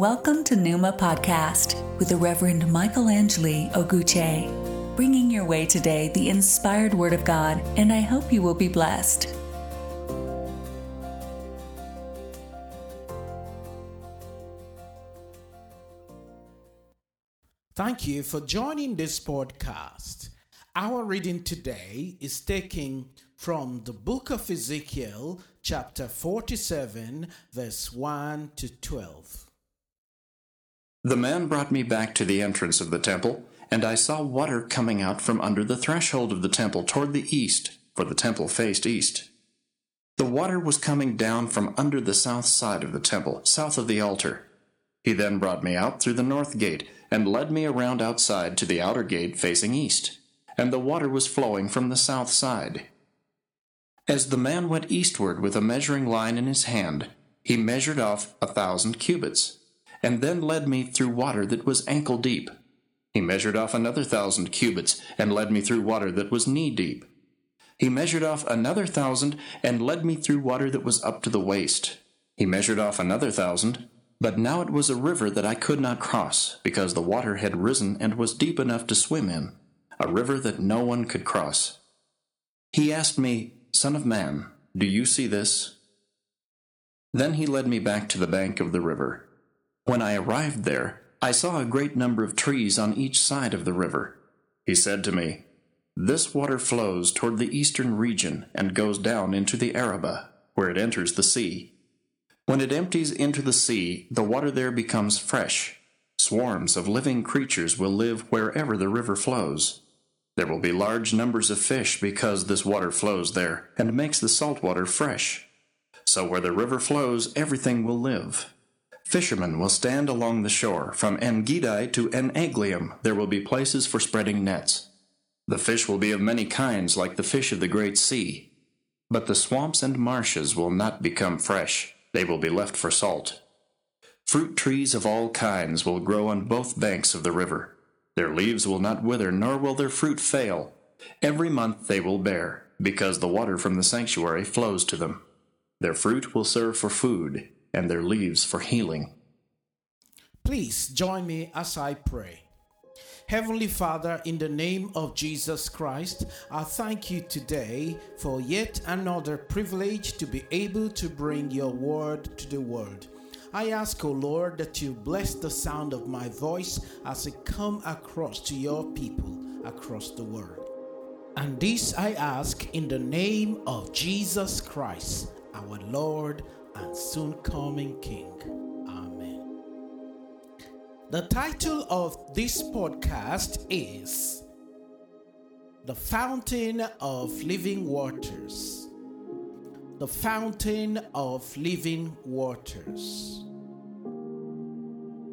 Welcome to Numa Podcast with the Reverend Michael Angeli Oguche, bringing your way today the inspired Word of God, and I hope you will be blessed. Thank you for joining this podcast. Our reading today is taken from the book of Ezekiel, chapter 47, verse 1 to 12. The man brought me back to the entrance of the temple, and I saw water coming out from under the threshold of the temple toward the east, for the temple faced east. The water was coming down from under the south side of the temple, south of the altar. He then brought me out through the north gate, and led me around outside to the outer gate facing east, and the water was flowing from the south side. As the man went eastward with a measuring line in his hand, he measured off a thousand cubits, and then led me through water that was ankle deep. He measured off another thousand cubits, and led me through water that was knee deep. He measured off another thousand, and led me through water that was up to the waist. He measured off another thousand, but now it was a river that I could not cross, because the water had risen and was deep enough to swim in, a river that no one could cross. He asked me, Son of man, do you see this? Then he led me back to the bank of the river. When I arrived there, I saw a great number of trees on each side of the river. He said to me, This water flows toward the eastern region and goes down into the Arabah, where it enters the sea. When it empties into the sea, the water there becomes fresh. Swarms of living creatures will live wherever the river flows. There will be large numbers of fish because this water flows there and makes the salt water fresh. So where the river flows, everything will live. Fishermen will stand along the shore. From En Gedi to En Eglaim, there will be places for spreading nets. The fish will be of many kinds, like the fish of the great sea. But the swamps and marshes will not become fresh they will be left for salt. Fruit trees of all kinds will grow on both banks of the river. Their leaves will not wither, nor will their fruit fail. Every month they will bear, because the water from the sanctuary flows to them. Their fruit will serve for food, and their leaves for healing. Please join me as I pray. Heavenly Father, in the name of Jesus Christ, I thank you today for yet another privilege to be able to bring your word to the world. I ask, O oh Lord, that you bless the sound of my voice as it come across to your people across the world. And this I ask in the name of Jesus Christ, our Lord and soon coming King. Amen. The title of this podcast is The Fountain of Living Waters. The Fountain of Living Waters.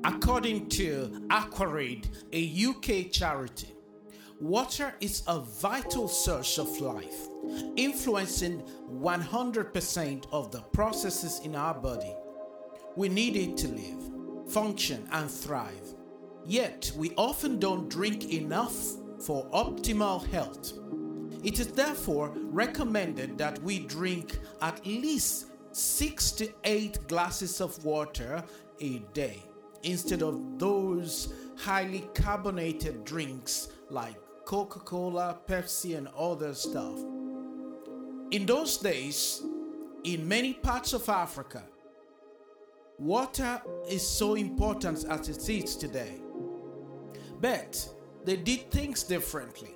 According to Aquarid, a UK charity, water is a vital source of life, influencing 100% of the processes in our body. We need it to live function, and thrive. Yet, we often don't drink enough for optimal health. It is therefore recommended that we drink at least six to eight glasses of water a day instead of those highly carbonated drinks like Coca Cola, Pepsi, and other stuff. In those days, in many parts of Africa, Water is so important as it is today. But they did things differently.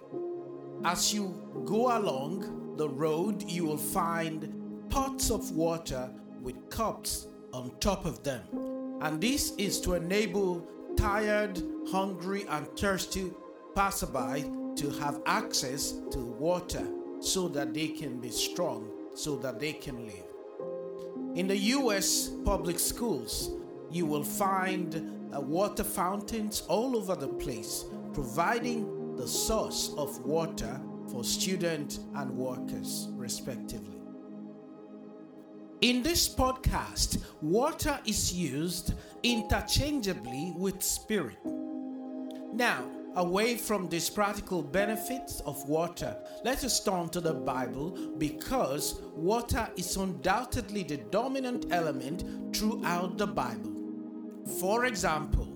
As you go along the road, you will find pots of water with cups on top of them. And this is to enable tired, hungry, and thirsty passerby to have access to water so that they can be strong, so that they can live. In the US public schools, you will find uh, water fountains all over the place, providing the source of water for students and workers, respectively. In this podcast, water is used interchangeably with spirit. Now, away from these practical benefits of water, let us turn to the Bible because water is undoubtedly the dominant element throughout the Bible. For example,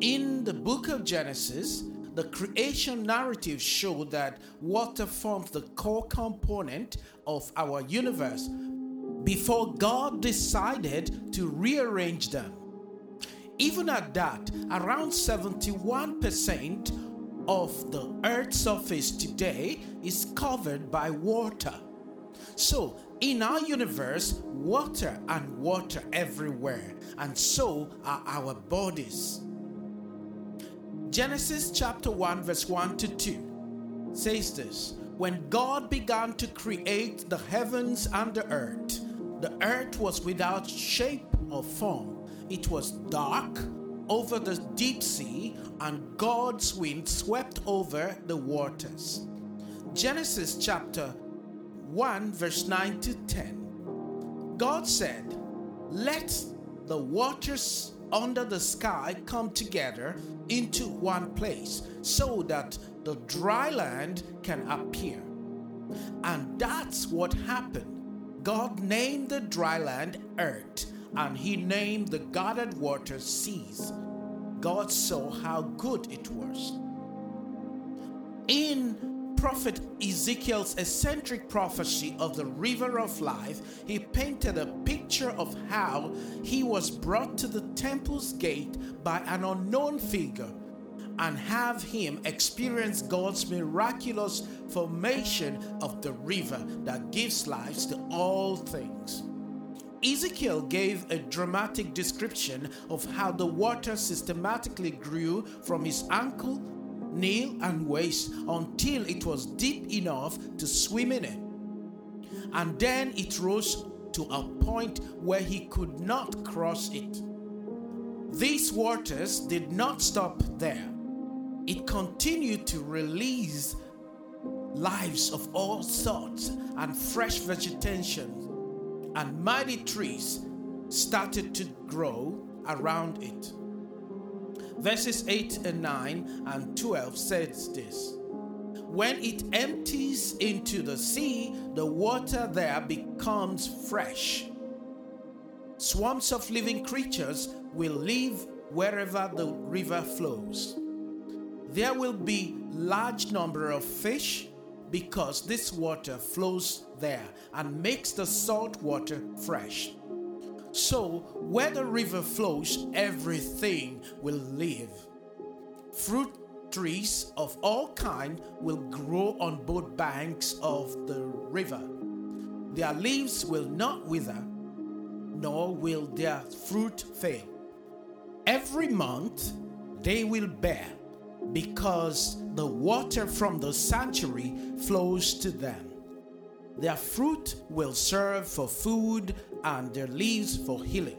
in the book of Genesis, the creation narrative show that water forms the core component of our universe before God decided to rearrange them. Even at that, around 71% of the Earth's surface today is covered by water. So, in our universe, water and water everywhere, and so are our bodies. Genesis chapter 1, verse 1 to 2 says this When God began to create the heavens and the earth, the earth was without shape or form it was dark over the deep sea, and God's wind swept over the waters. Genesis chapter 1, verse 9 to 10. God said, Let the waters under the sky come together into one place so that the dry land can appear. And that's what happened. God named the dry land earth and he named the guarded waters seas. God saw how good it was. In prophet Ezekiel's eccentric prophecy of the river of life, he painted a picture of how he was brought to the temple's gate by an unknown figure and have him experience God's miraculous formation of the river that gives life to all things. Ezekiel gave a dramatic description of how the water systematically grew from his ankle, knee, and waist until it was deep enough to swim in it. And then it rose to a point where he could not cross it. These waters did not stop there, it continued to release lives of all sorts and fresh vegetation and mighty trees started to grow around it. Verses 8 and 9 and 12 says this When it empties into the sea, the water there becomes fresh. Swarms of living creatures will live wherever the river flows. There will be large number of fish because this water flows there and makes the salt water fresh. So, where the river flows, everything will live. Fruit trees of all kind will grow on both banks of the river. Their leaves will not wither, nor will their fruit fail. Every month they will bear because the water from the sanctuary flows to them. Their fruit will serve for food and their leaves for healing.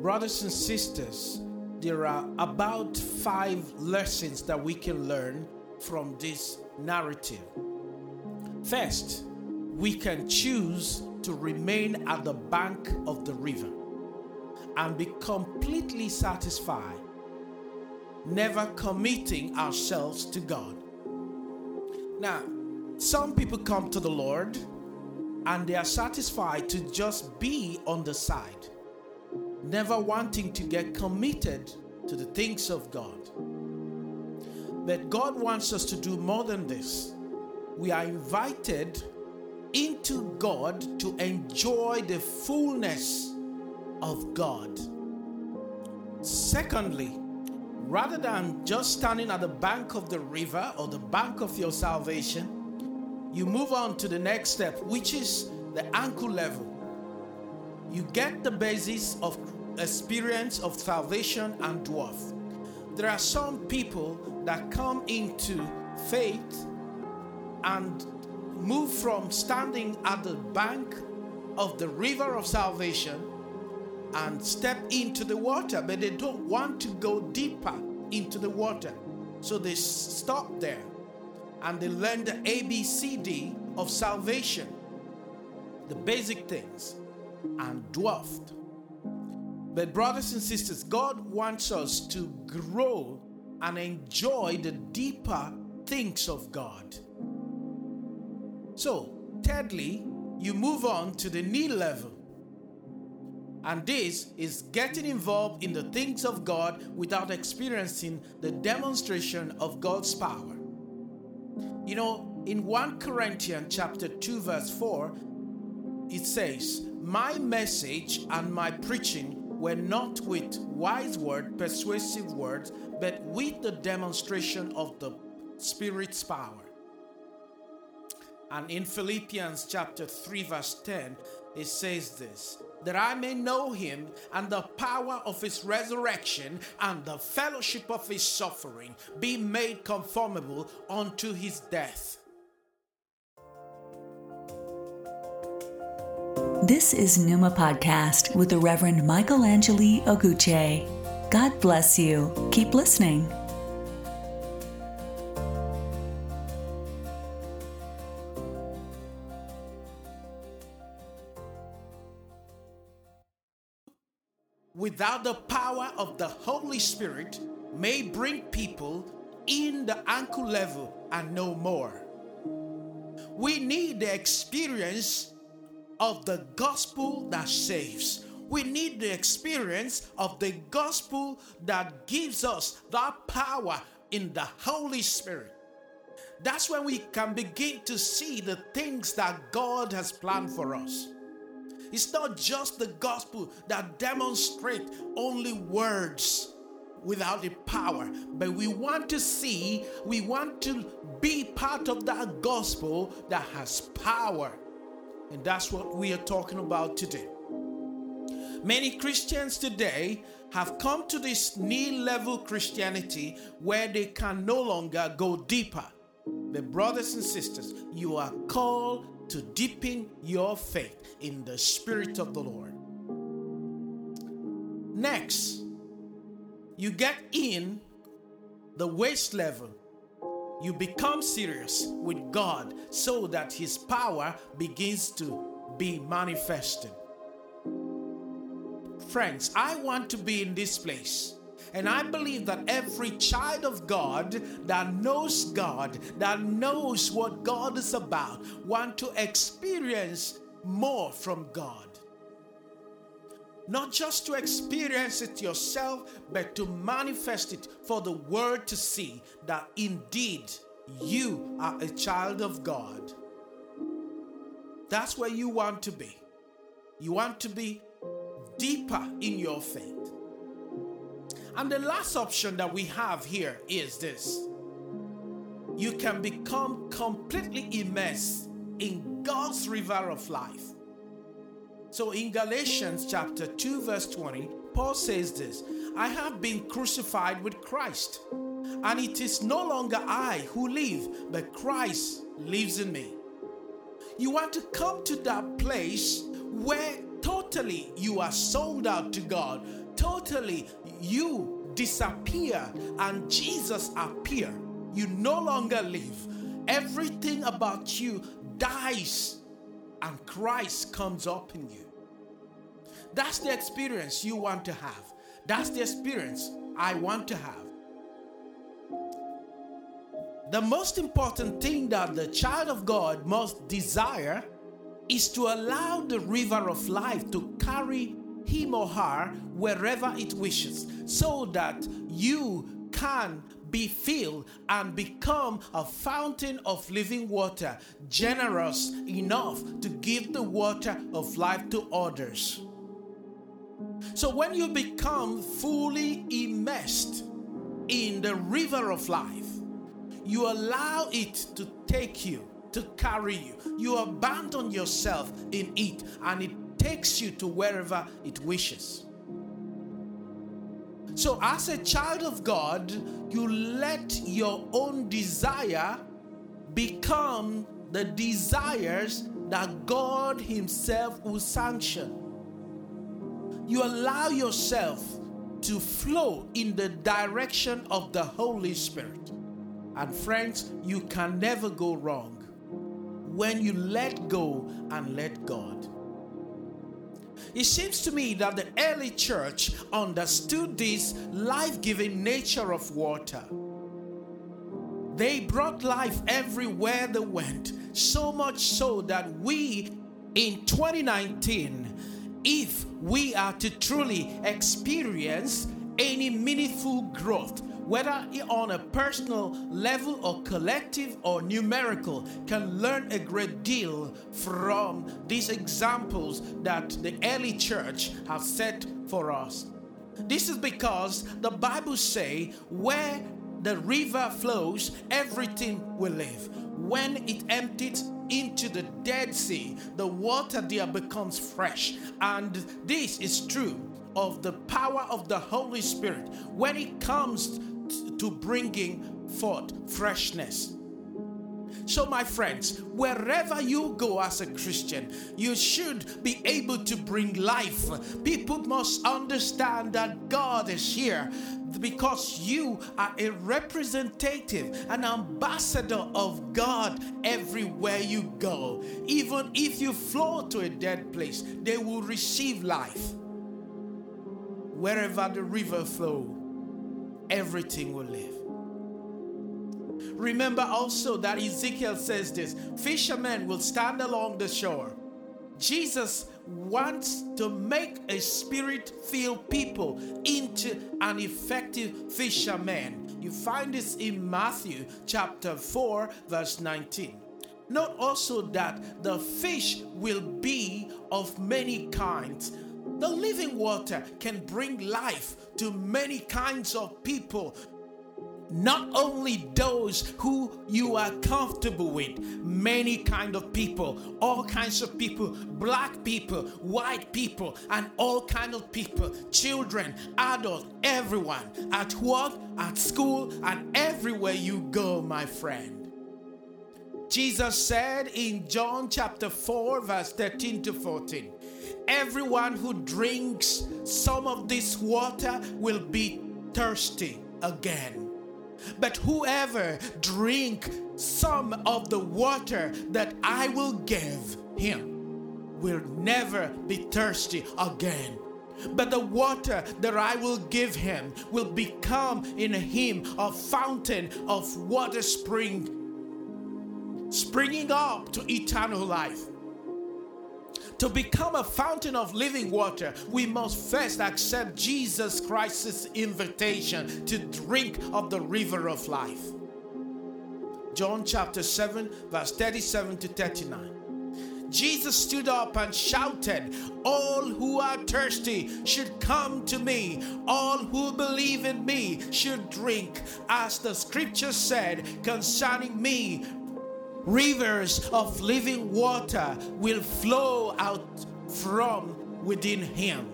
Brothers and sisters, there are about five lessons that we can learn from this narrative. First, we can choose to remain at the bank of the river and be completely satisfied never committing ourselves to God. Now, some people come to the Lord and they are satisfied to just be on the side, never wanting to get committed to the things of God. But God wants us to do more than this. We are invited into God to enjoy the fullness of God. Secondly, rather than just standing at the bank of the river or the bank of your salvation, you move on to the next step, which is the ankle level. You get the basis of experience of salvation and dwarf. There are some people that come into faith and move from standing at the bank of the river of salvation and step into the water, but they don't want to go deeper into the water. So they stop there and they learn the ABCD of salvation, the basic things, and dwarfed. But, brothers and sisters, God wants us to grow and enjoy the deeper things of God. So, thirdly, you move on to the knee level. And this is getting involved in the things of God without experiencing the demonstration of God's power. You know, in 1 Corinthians chapter 2 verse 4, it says, "My message and my preaching were not with wise word, persuasive words, but with the demonstration of the Spirit's power." And in Philippians chapter 3 verse 10, it says this, that I may know him and the power of his resurrection and the fellowship of his suffering, be made conformable unto his death. This is Numa Podcast with the Reverend Michael Angeli Oguche. God bless you. Keep listening. Without the power of the Holy Spirit may bring people in the ankle level and no more. We need the experience of the gospel that saves. We need the experience of the gospel that gives us that power in the Holy Spirit. That's when we can begin to see the things that God has planned for us. It's not just the gospel that demonstrate only words without the power, but we want to see, we want to be part of that gospel that has power. And that's what we are talking about today. Many Christians today have come to this knee level Christianity where they can no longer go deeper. But, brothers and sisters, you are called to deepen your faith in the Spirit of the Lord. Next, you get in the waist level. You become serious with God so that His power begins to be manifested. Friends, I want to be in this place. And I believe that every child of God that knows God, that knows what God is about, want to experience more from God. Not just to experience it yourself, but to manifest it for the world to see that indeed you are a child of God. That's where you want to be. You want to be deeper in your faith. And the last option that we have here is this you can become completely immersed in God's river of life. So in Galatians chapter 2 verse 20, Paul says this, I have been crucified with Christ, and it is no longer I who live, but Christ lives in me. You want to come to that place where totally you are sold out to God, totally you disappear and Jesus appear. You no longer live. Everything about you dies and Christ comes up in you. That's the experience you want to have. That's the experience I want to have. The most important thing that the child of God must desire is to allow the river of life to carry him or her wherever it wishes so that you can be filled and become a fountain of living water, generous enough to give the water of life to others. So, when you become fully immersed in the river of life, you allow it to take you, to carry you. You abandon yourself in it, and it takes you to wherever it wishes. So, as a child of God, you let your own desire become the desires that God Himself will sanction. You allow yourself to flow in the direction of the Holy Spirit. And friends, you can never go wrong when you let go and let God. It seems to me that the early church understood this life giving nature of water. They brought life everywhere they went, so much so that we in 2019, if we are to truly experience any meaningful growth, whether on a personal level or collective or numerical, can learn a great deal from these examples that the early church has set for us. This is because the Bible say where the river flows, everything will live. When it empties into the Dead Sea, the water there becomes fresh. And this is true of the power of the Holy Spirit when it comes to bringing forth freshness. So, my friends, wherever you go as a Christian, you should be able to bring life. People must understand that God is here because you are a representative, an ambassador of God everywhere you go. Even if you flow to a dead place, they will receive life. Wherever the river flow, everything will live. Remember also that Ezekiel says this fishermen will stand along the shore. Jesus wants to make a spirit filled people into an effective fisherman. You find this in Matthew chapter 4, verse 19. Note also that the fish will be of many kinds. The living water can bring life to many kinds of people. Not only those who you are comfortable with many kind of people all kinds of people black people white people and all kind of people children adults everyone at work at school and everywhere you go my friend. Jesus said in john chapter 4 verse 13 to 14 everyone who drinks some of this water will be thirsty again but whoever drink some of the water that I will give him will never be thirsty again. But the water that I will give him will become in him a fountain of water spring, springing up to eternal life. To become a fountain of living water, we must first accept Jesus Christ's invitation to drink of the river of life. John chapter 7, verse 37 to 39. Jesus stood up and shouted, All who are thirsty should come to me. All who believe in me should drink. As the scripture said concerning me, Rivers of living water will flow out from within him.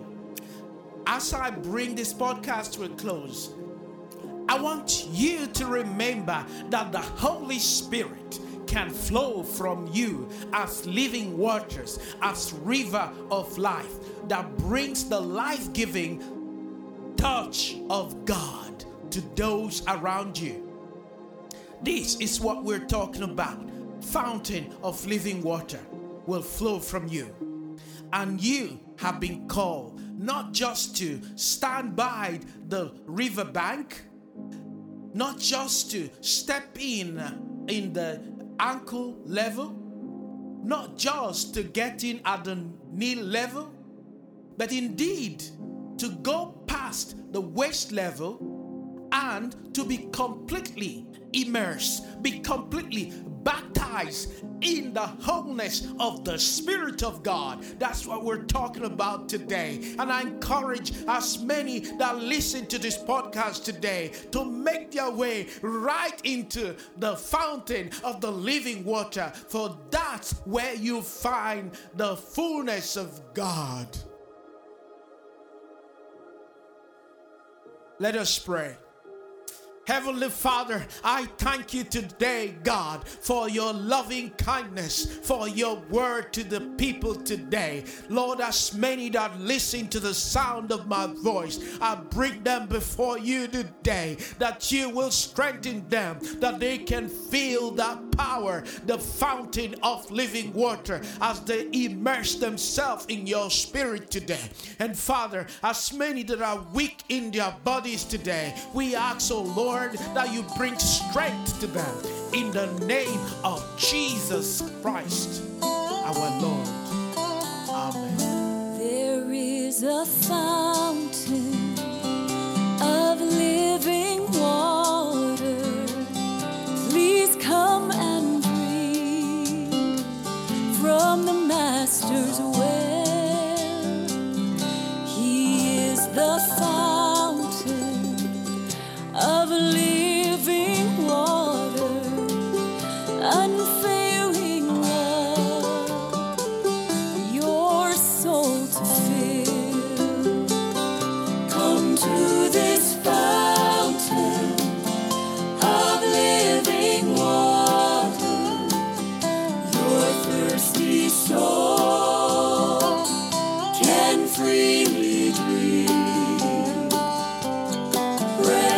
As I bring this podcast to a close, I want you to remember that the Holy Spirit can flow from you as living waters, as river of life that brings the life-giving touch of God to those around you. This is what we're talking about fountain of living water will flow from you. And you have been called not just to stand by the riverbank, not just to step in in the ankle level, not just to get in at the knee level, but indeed to go past the waist level and to be completely immersed, be completely baptized in the wholeness of the Spirit of God. That's what we're talking about today. And I encourage as many that listen to this podcast today to make their way right into the fountain of the living water, for that's where you find the fullness of God. Let us pray. Heavenly Father, I thank you today, God, for your loving kindness, for your word to the people today. Lord, as many that listen to the sound of my voice, I bring them before you today, that you will strengthen them, that they can feel that power, the fountain of living water, as they immerse themselves in your spirit today. And Father, as many that are weak in their bodies today, we ask, oh Lord, Lord, that you bring strength to them in the name of Jesus Christ, our Lord. Amen. There is a fountain of living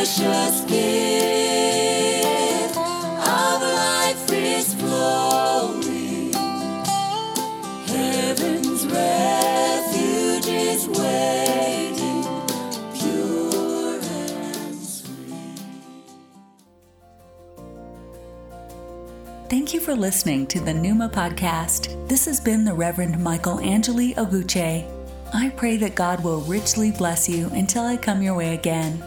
precious gift of life is flowing. Heaven's refuge is waiting, pure and sweet. Thank you for listening to the Numa podcast. This has been the Reverend Michael Angeli Oguche. I pray that God will richly bless you until I come your way again.